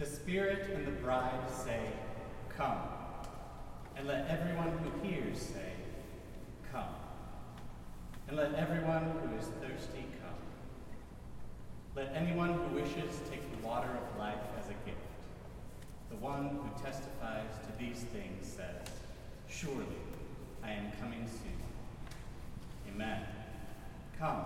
The Spirit and the bride say, Come. And let everyone who hears say, Come. And let everyone who is thirsty come. Let anyone who wishes take the water of life as a gift. The one who testifies to these things says, Surely I am coming soon. Amen. Come,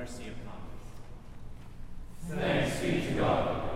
mercy upon us. Thanks be to God.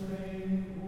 Rain,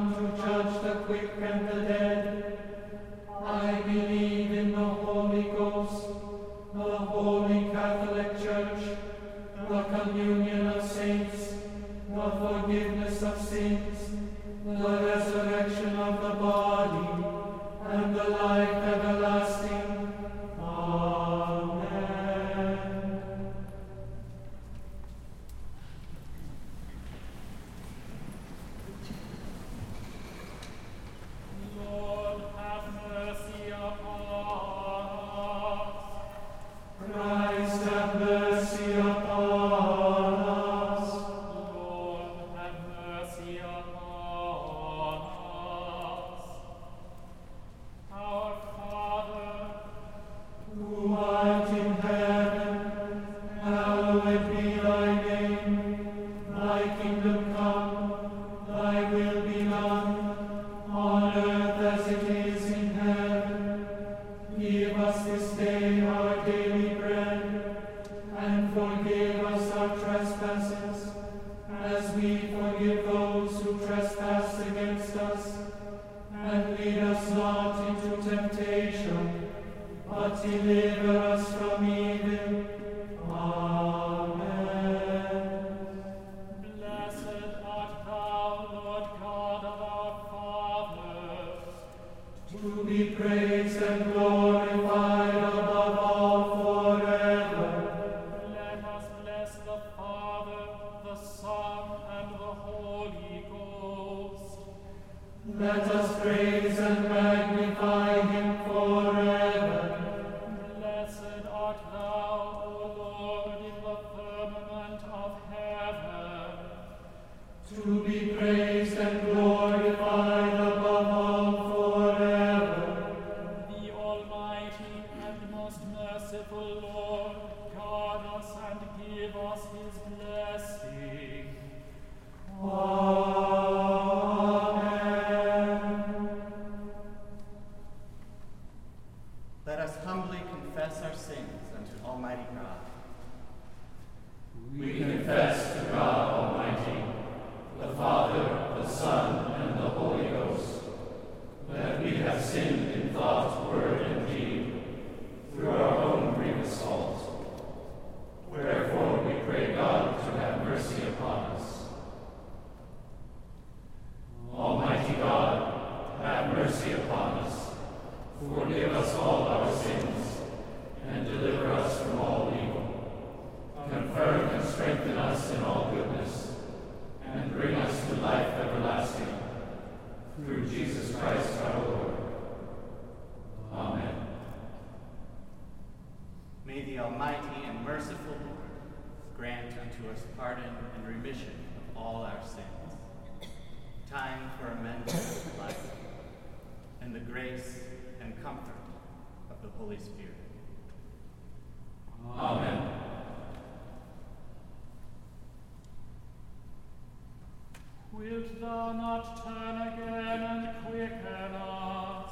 come to judge the quick and the dead. and remission of all our sins. Time for amendment of life and the grace and comfort of the Holy Spirit. Amen. Wilt thou not turn again and quicken us,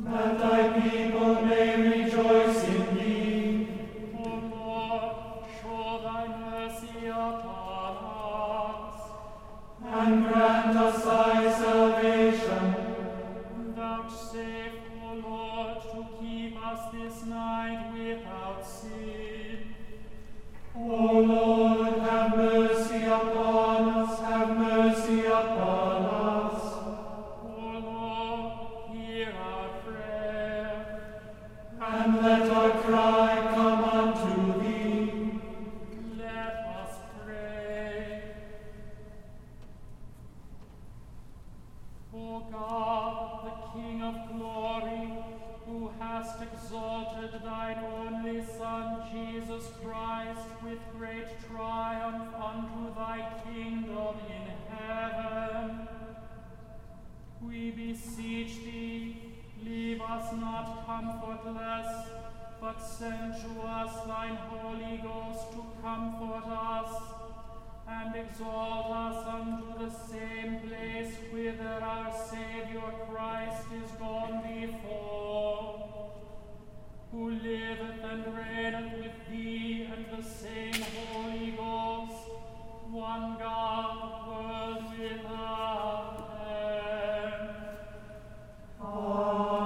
that thy people O God, the King of glory, who hast exalted thine only Son, Jesus Christ, with great triumph unto thy kingdom in heaven, we beseech thee, leave us not comfortless, but send to us thine Holy Ghost to comfort us and exalt us unto the same place whither our Saviour Christ is gone before, who liveth and reigneth with thee and the same Holy Ghost, one God, world without end. Direct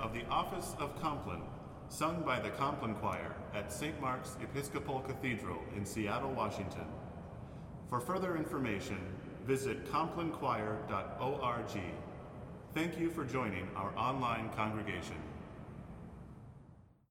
of the Office of Compline, sung by the Compline Choir at St. Mark's Episcopal Cathedral in Seattle, Washington. For further information, visit complinechoir.org. Thank you for joining our online congregation.